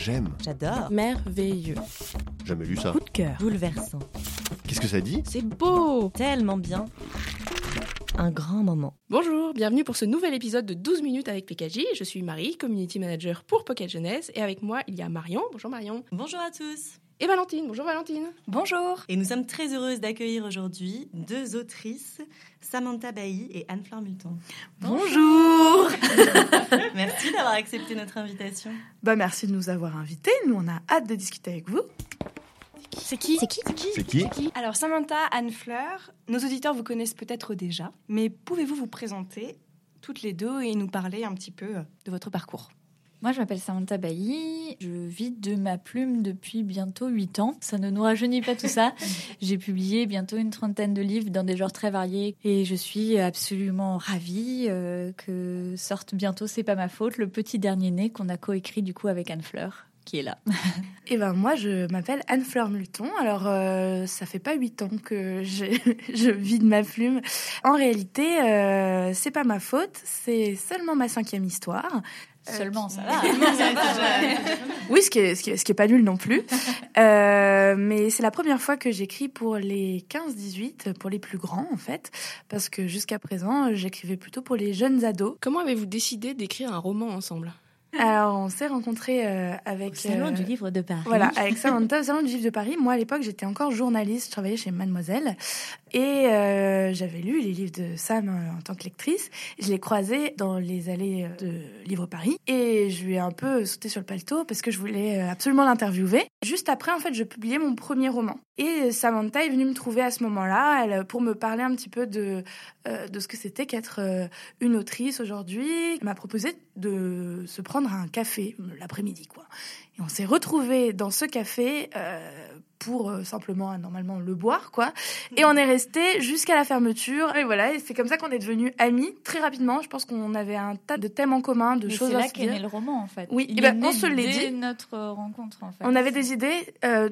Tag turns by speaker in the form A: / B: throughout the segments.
A: J'aime.
B: J'adore.
C: Merveilleux.
A: Jamais lu ça.
C: Coup de cœur.
B: Bouleversant.
A: Qu'est-ce que ça dit?
C: C'est beau
B: Tellement bien. Un grand moment.
C: Bonjour, bienvenue pour ce nouvel épisode de 12 minutes avec PKJ. Je suis Marie, Community Manager pour Pocket Jeunesse. Et avec moi, il y a Marion. Bonjour Marion.
D: Bonjour à tous.
C: Et Valentine. Bonjour Valentine.
D: Bonjour. Et nous sommes très heureuses d'accueillir aujourd'hui deux autrices, Samantha Bailly et Anne-Fleur Multon.
E: Bonjour.
D: Merci d'avoir accepté notre invitation.
E: Bah merci de nous avoir invités. Nous on a hâte de discuter avec vous.
C: C'est qui
B: C'est qui
A: C'est qui
F: Alors Samantha, Anne-Fleur, nos auditeurs vous connaissent peut-être déjà, mais pouvez-vous vous présenter toutes les deux et nous parler un petit peu de votre parcours?
G: Moi, je m'appelle Samantha Bailly. Je vis de ma plume depuis bientôt 8 ans. Ça ne nous rajeunit pas tout ça. J'ai publié bientôt une trentaine de livres dans des genres très variés et je suis absolument ravie euh, que sorte bientôt C'est pas ma faute, le petit dernier né qu'on a coécrit du coup avec Anne Fleur qui est là.
E: Et ben moi je m'appelle Anne-Fleur Multon. Alors euh, ça fait pas huit ans que je, je vis de ma plume. En réalité, euh, c'est pas ma faute. C'est seulement ma cinquième histoire.
G: Seulement, ça va.
E: Oui, ce qui est, ce qui est, ce qui est pas nul non plus. Euh, mais c'est la première fois que j'écris pour les 15-18, pour les plus grands en fait, parce que jusqu'à présent, j'écrivais plutôt pour les jeunes ados.
C: Comment avez-vous décidé d'écrire un roman ensemble?
E: Alors, on s'est rencontrés euh, avec...
G: Au salon
E: euh,
G: du livre de Paris.
E: Voilà, avec Samantha au Salon du Livre de Paris. Moi, à l'époque, j'étais encore journaliste, je travaillais chez Mademoiselle. Et euh, j'avais lu les livres de Sam euh, en tant que lectrice. Je l'ai croisé dans les allées euh, de Livre Paris. Et je lui ai un peu sauté sur le paletot parce que je voulais euh, absolument l'interviewer. Juste après, en fait, je publiais mon premier roman. Et Samantha est venue me trouver à ce moment-là pour me parler un petit peu de, euh, de ce que c'était qu'être euh, une autrice aujourd'hui. Elle m'a proposé de se prendre un café l'après-midi, quoi. Et on s'est retrouvés dans ce café euh, pour euh, simplement, normalement, le boire, quoi. Et on est resté jusqu'à la fermeture. Et voilà, et c'est comme ça qu'on est devenus amis très rapidement. Je pense qu'on avait un tas de thèmes en commun, de
G: Mais
E: choses
G: c'est là qu'est né le roman en fait.
E: Oui,
G: Il
E: eh ben, on se l'est dit.
G: notre rencontre en fait.
E: On avait des idées euh,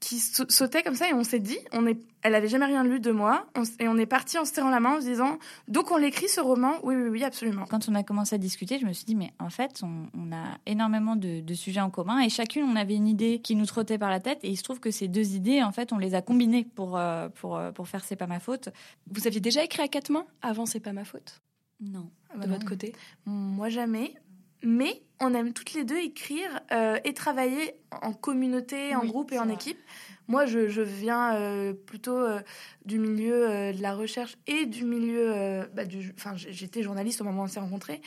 E: qui sa- sautaient comme ça et on s'est dit, on est, elle avait jamais rien lu de moi, on et on est parti en se serrant la main en se disant, donc on l'écrit ce roman, oui, oui, oui, absolument.
G: Quand on a commencé à discuter, je me suis dit, mais en fait, on, on a énormément de, de sujets en commun et chacune, on avait une idée qui nous trottait par la tête. Et il se trouve que ces deux idées, en fait, on les a combinées pour, euh, pour, euh, pour faire C'est pas ma faute.
F: Vous aviez déjà écrit à quatre mains Avant, c'est pas ma faute?
G: Non.
E: Ah bah
F: De
E: non.
F: votre côté?
E: Moi jamais, mais on aime toutes les deux écrire euh, et travailler en communauté, en
G: Oui,
E: groupe et en
G: vrai.
E: équipe. Moi, je, je viens euh, plutôt euh, du milieu de la recherche et du milieu. bah, du, enfin, j'étais journaliste au moment où on s'est rencontrés.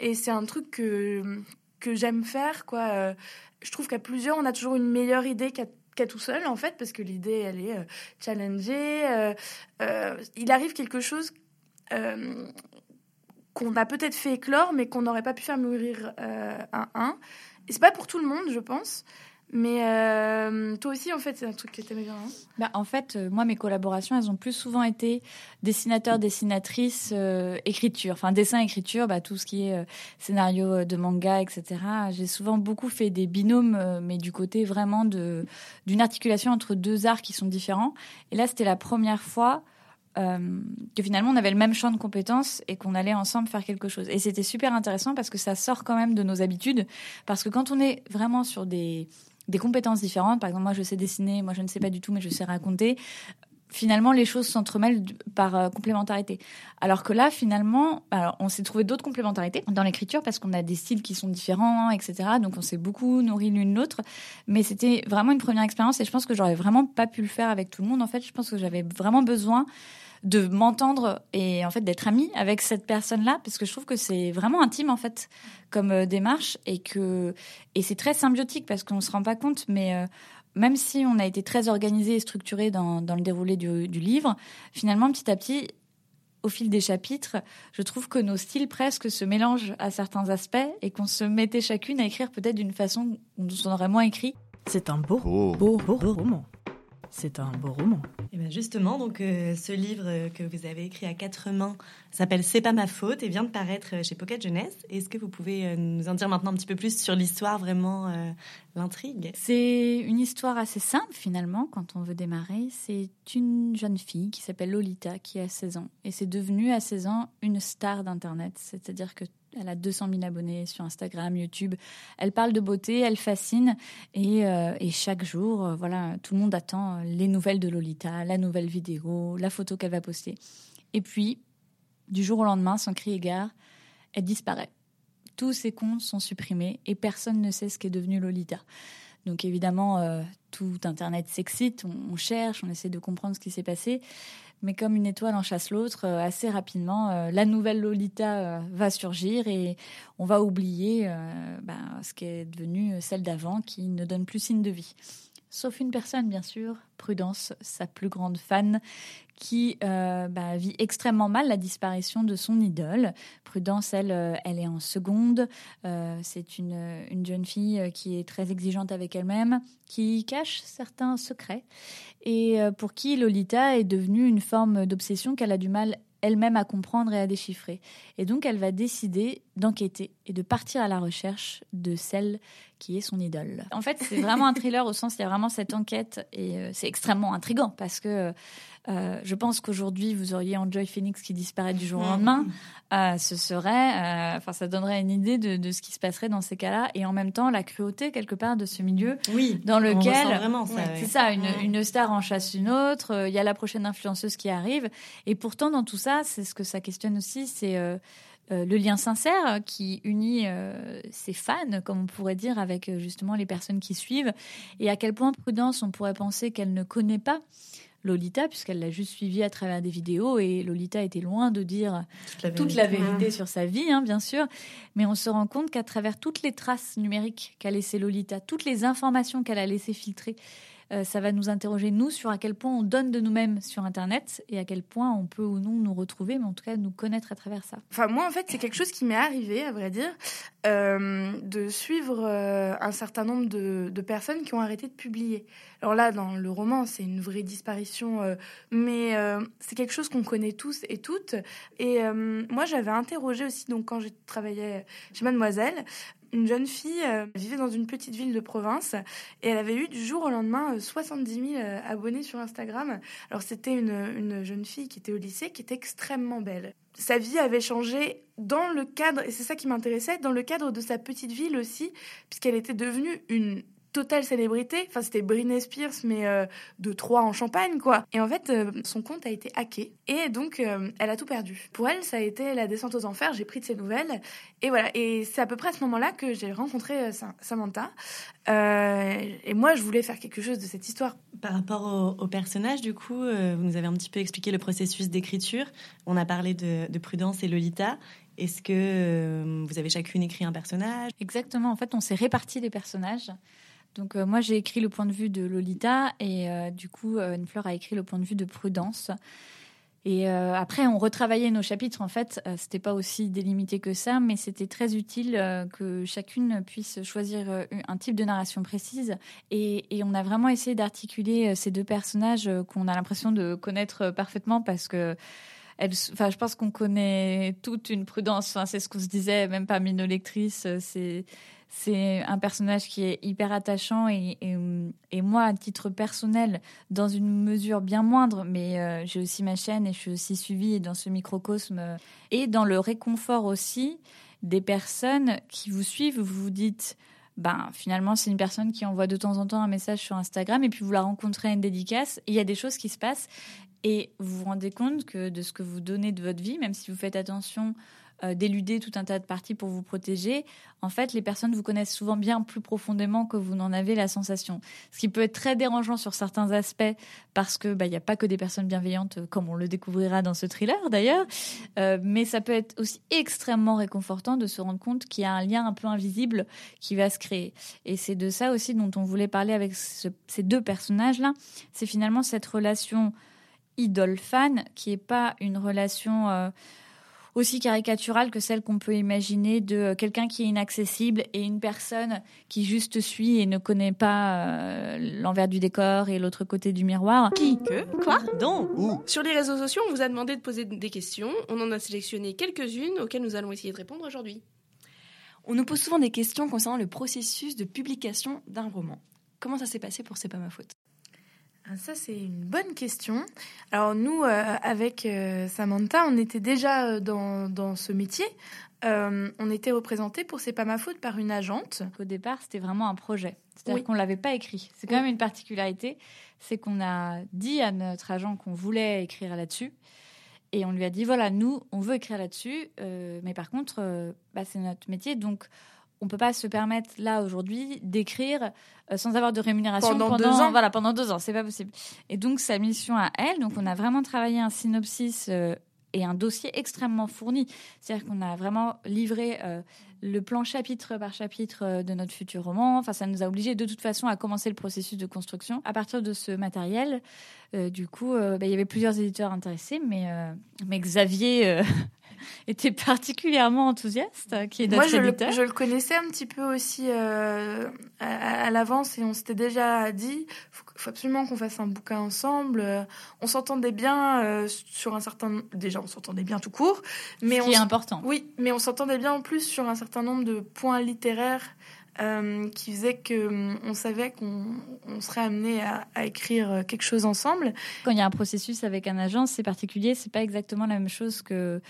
E: Et c'est un truc que, que j'aime faire. Quoi. Je trouve qu'à plusieurs, on a toujours une meilleure idée qu'à qu'à tout seul, en fait, parce que l'idée, elle est challengée. il arrive quelque chose. euh, qu'on a peut-être fait éclore, mais qu'on n'aurait pas pu faire mûrir euh, un un. Et c'est pas pour tout le monde, je pense. Mais euh, toi aussi, en fait, c'est un truc que t'aimais bien. hein?
G: Bah, en fait, euh, moi, mes collaborations, elles ont plus souvent été dessinateurs, dessinatrices, euh, écriture. Enfin, dessin, écriture, bah, tout ce qui est scénario de manga, etc. J'ai souvent beaucoup fait des binômes, mais du côté vraiment de d'une articulation entre deux arts qui sont différents. Et là, c'était la première fois euh, que finalement on avait le même champ de compétences et qu'on allait ensemble faire quelque chose. Et c'était super intéressant parce que ça sort quand même de nos habitudes. Parce que quand on est vraiment sur des, compétences différentes, par exemple moi je sais dessiner, moi je ne sais pas du tout mais je sais raconter, finalement les choses s'entremêlent par euh, complémentarité. Alors que là finalement, on s'est trouvé d'autres complémentarités dans l'écriture parce qu'on a des styles qui sont différents, etc. Donc on s'est beaucoup nourri l'une l'autre. Mais c'était vraiment une première expérience et je pense que j'aurais vraiment pas pu le faire avec tout le monde. En fait, je pense que j'avais vraiment besoin de m'entendre et en fait d'être amie avec cette personne-là parce que je trouve que c'est vraiment intime en fait comme euh, démarche et que et c'est très symbiotique parce qu'on se rend pas compte mais euh, même si on a été très organisé et structuré dans, dans le déroulé du, du livre, finalement petit à petit au fil des chapitres, je trouve que nos styles presque se mélangent à certains aspects et qu'on se mettait chacune à écrire peut-être d'une façon dont on aurait moins écrit.
B: C'est un beau,
A: Oh,
B: beau, beau roman. C'est un beau roman.
D: Et bien justement, donc euh, ce livre euh, que vous avez écrit à quatre mains s'appelle C'est pas ma faute et vient de paraître euh, chez Pocket Jeunesse. Est-ce que vous pouvez nous en dire maintenant un petit peu plus sur l'histoire, vraiment euh, l'intrigue?
G: C'est une histoire assez simple finalement quand on veut démarrer. C'est une jeune fille qui s'appelle Lolita qui a 16 ans et c'est devenue à 16 ans une star d'Internet. C'est-à-dire que Elle a 200 000 abonnés sur Instagram, YouTube. Elle parle de beauté, elle fascine. Et, euh, chaque jour, euh, voilà, tout le monde attend les nouvelles de Lolita, la nouvelle vidéo, la photo qu'elle va poster. Et puis, du jour au lendemain, sans cri égard, elle disparaît. Tous ses comptes sont supprimés et personne ne sait ce qu'est devenu Lolita. Donc évidemment, euh, tout Internet s'excite, on, cherche, on essaie de comprendre ce qui s'est passé. Mais comme une étoile en chasse l'autre, euh, assez rapidement, euh, la nouvelle Lolita va surgir et on va oublier ben, ce qui est devenu celle d'avant qui ne donne plus signe de vie sauf une personne, bien sûr, Prudence, sa plus grande fan, qui euh, bah, vit extrêmement mal la disparition de son idole. Prudence, elle, euh, elle est en seconde. Euh, c'est une, une, jeune fille qui est très exigeante avec elle-même, qui cache certains secrets, et pour qui Lolita est devenue une forme d'obsession qu'elle a du mal elle-même à comprendre et à déchiffrer. Et donc elle va décider d'enquêter et de partir à la recherche de celle qui est son idole. En fait, c'est vraiment un thriller au sens il y a vraiment cette enquête et euh, c'est extrêmement intrigant parce que euh, je pense qu'aujourd'hui vous auriez Enjoy Phoenix qui disparaît du jour au lendemain. Euh, ce serait, enfin, ça donnerait une idée de, de, ce qui se passerait dans ces cas-là et en même temps la cruauté quelque part de ce milieu
D: oui,
G: dans lequel
D: vraiment ça.
G: C'est ça, une, une, star en chasse une autre. Il y a la prochaine influenceuse qui arrive et pourtant dans tout ça, c'est ce que ça questionne aussi, c'est euh, le lien sincère qui unit euh, ses fans, comme on pourrait dire, avec euh, justement les personnes qui suivent, et à quel point Prudence, on pourrait penser qu'elle ne connaît pas Lolita, puisqu'elle l'a juste suivi à travers des vidéos, et Lolita était loin de dire toute la vérité, sur sa vie, hein, bien sûr, mais on se rend compte qu'à travers toutes les traces numériques qu'a laissé Lolita, toutes les informations qu'elle a laissé filtrer, euh, ça va nous interroger, nous, sur à quel point on donne de nous-mêmes sur Internet et à quel point on peut ou non nous retrouver, mais en tout cas nous connaître à travers ça.
E: Enfin, moi, en fait, c'est quelque chose qui m'est arrivé, à vrai dire, euh, de suivre euh, un certain nombre de, de, personnes qui ont arrêté de publier. Alors là, dans le roman, c'est une vraie disparition, mais c'est quelque chose qu'on connaît tous et toutes. Et moi, j'avais interrogé aussi, donc quand j'ai travaillé chez Mademoiselle, une jeune fille euh, vivait dans une petite ville de province et elle avait eu du jour au lendemain 70 euh, 000 euh, abonnés sur Instagram. Alors c'était une, une jeune fille qui était au lycée, qui était extrêmement belle. Sa vie avait changé dans le cadre, et c'est ça qui m'intéressait, dans le cadre de sa petite ville aussi, puisqu'elle était devenue une totale célébrité. Enfin, c'était Britney Spears, mais euh, de trois en Champagne, quoi. Et en fait, euh, son compte a été hacké. Et donc, euh, elle a tout perdu. Pour elle, ça a été la descente aux enfers. J'ai pris de ses nouvelles. Et voilà. Et c'est à peu près à ce moment-là que j'ai rencontré Samantha. et moi, je voulais faire quelque chose de cette histoire.
D: Par rapport au, personnage, du coup, vous nous avez un petit peu expliqué le processus d'écriture. On a parlé de, de Prudence et Lolita. Est-ce que vous avez chacune écrit un personnage?
G: Exactement. En fait, on s'est réparti les personnages. Donc euh, moi j'ai écrit le point de vue de Lolita et euh, du coup euh, Fleur a écrit le point de vue de Prudence. Et après on retravaillait nos chapitres en fait, c'était pas aussi délimité que ça, mais c'était très utile que chacune puisse choisir un type de narration précise. Et on a vraiment essayé d'articuler ces deux personnages qu'on a l'impression de connaître parfaitement parce que enfin, je pense qu'on connaît toute une prudence. C'est ce qu'on se disait, même parmi nos lectrices. C'est c'est un personnage qui est hyper attachant et, et, moi, à titre personnel, dans une mesure bien moindre, mais euh, j'ai aussi ma chaîne et je suis aussi suivie dans ce microcosme et dans le réconfort aussi des personnes qui vous suivent. Vous vous dites, ben finalement c'est une personne qui envoie de temps en temps un message sur Instagram et puis vous la rencontrez à une dédicace. Il y a des choses qui se passent et vous vous rendez compte que de ce que vous donnez de votre vie, même si vous faites attention euh, d'éluder tout un tas de parties pour vous protéger, en fait, les personnes vous connaissent souvent bien plus profondément que vous n'en avez la sensation. Ce qui peut être très dérangeant sur certains aspects parce que bah, il n'y a pas que des personnes bienveillantes, euh, comme on le découvrira dans ce thriller d'ailleurs, euh, mais ça peut être aussi extrêmement réconfortant de se rendre compte qu'il y a un lien un peu invisible qui va se créer. Et c'est de ça aussi dont on voulait parler avec ces deux personnages-là. C'est finalement cette relation idole-fan qui n'est pas une relation aussi caricaturale que celle qu'on peut imaginer de euh, quelqu'un qui est inaccessible et une personne qui juste suit et ne connaît pas euh, l'envers du décor et l'autre côté du miroir.
C: Qui Que Quoi
D: Donc
A: Où
C: Sur les réseaux sociaux, on vous a demandé de poser des questions. On en a sélectionné quelques-unes auxquelles nous allons essayer de répondre aujourd'hui.
F: On nous pose souvent des questions concernant le processus de publication d'un roman. Comment ça s'est passé pour C'est pas ma faute?
E: Ça, c'est une bonne question. Alors nous, euh, avec euh, Samantha, on était déjà euh, dans, dans ce métier. euh, on était représenté pour C'est pas ma faute par une agente.
G: Au départ, c'était vraiment un projet. C'est-à-dire
E: Oui.
G: qu'on ne l'avait pas écrit. C'est quand
E: Oui.
G: même une particularité. C'est qu'on a dit à notre agent qu'on voulait écrire là-dessus. Et on lui a dit voilà, nous, on veut écrire là-dessus. mais par contre, bah, c'est notre métier. Donc, on peut pas se permettre, là, aujourd'hui, d'écrire euh, sans avoir de rémunération
E: Pendant deux ans.
G: Voilà, pendant deux ans. C'est pas possible. Et donc, sa mission à elle, donc, on a vraiment travaillé un synopsis. euh, et un dossier extrêmement fourni. C'est-à-dire qu'on a vraiment livré euh, le plan chapitre par chapitre de notre futur roman. Enfin, ça nous a obligés de toute façon à commencer le processus de construction. À partir de ce matériel, euh, du coup, euh, bah, il y avait plusieurs éditeurs intéressés, mais, mais Xavier était particulièrement enthousiaste, euh, qui est notre
E: Moi, je le, je le connaissais un petit peu aussi euh, à, à l'avance et on s'était déjà dit faut, faut absolument qu'on fasse un bouquin ensemble. Euh, On s'entendait bien euh, sur un certain. Déjà, on s'entendait bien tout court, mais
G: ce
E: on
G: qui est important.
E: Oui, mais on s'entendait bien en plus sur un certain nombre de points littéraires euh, qui faisaient que hum, on savait qu'on on serait amené à, à écrire quelque chose ensemble.
G: Quand il y a un processus avec un agent, c'est particulier, c'est pas exactement la même chose que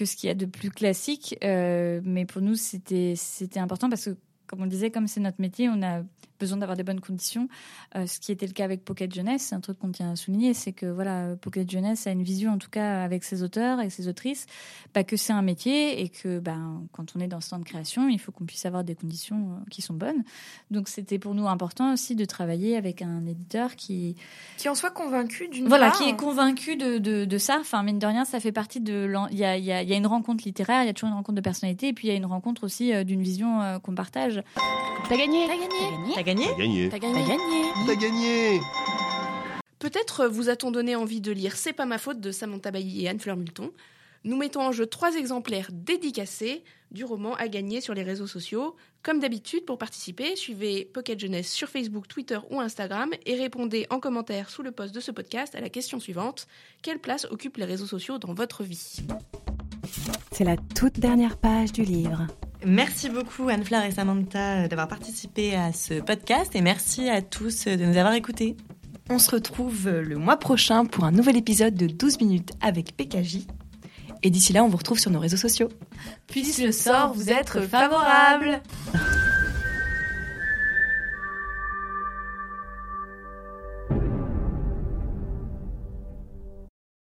G: que ce qu'il y a de plus classique. Euh, mais pour nous, c'était important parce que, comme on disait, comme c'est notre métier, on a besoin d'avoir des bonnes conditions. Euh, ce qui était le cas avec Pocket Jeunesse, c'est un truc qu'on tient à souligner, c'est que voilà, Pocket Jeunesse a une vision, en tout cas avec ses auteurs et ses autrices, bah, que c'est un métier et que ben, quand on est dans ce temps de création, il faut qu'on puisse avoir des conditions euh, qui sont bonnes. Donc c'était pour nous important aussi de travailler avec un éditeur qui
E: Qui en soit convaincu d'une
G: voilà,
E: part.
G: qui est convaincu de, de, de ça. Enfin, mine de rien, ça fait partie de. Il y a, il y, a, y a une rencontre littéraire, il y a toujours une rencontre de personnalité, et puis il y a une rencontre aussi euh, d'une vision qu'on partage.
C: T'as gagné
B: T'as gagné
D: T'as gagné
A: T'as gagné.
B: T'as
C: T'as
B: gagné
C: gagné
A: T'as gagné
C: Peut-être vous a-t-on donné envie de lire C'est pas ma faute de Samantha Bailly et Anne-Fleur Multon. Nous mettons en jeu trois exemplaires dédicacés du roman à gagner sur les réseaux sociaux. Comme d'habitude, pour participer, suivez Pocket Jeunesse sur Facebook, Twitter ou Instagram et répondez en commentaire sous le post de ce podcast à la question suivante. Quelle place occupent les réseaux sociaux dans votre vie?
H: C'est la toute dernière page du livre.
D: Merci beaucoup Anne-Fleur et Samantha euh, d'avoir participé à ce podcast et merci à tous euh, de nous avoir écoutés.
F: On se retrouve euh, le mois prochain pour un nouvel épisode de 12 minutes avec PKJ. Et d'ici là, on vous retrouve sur nos réseaux sociaux.
E: Puisse le sort vous être favorable.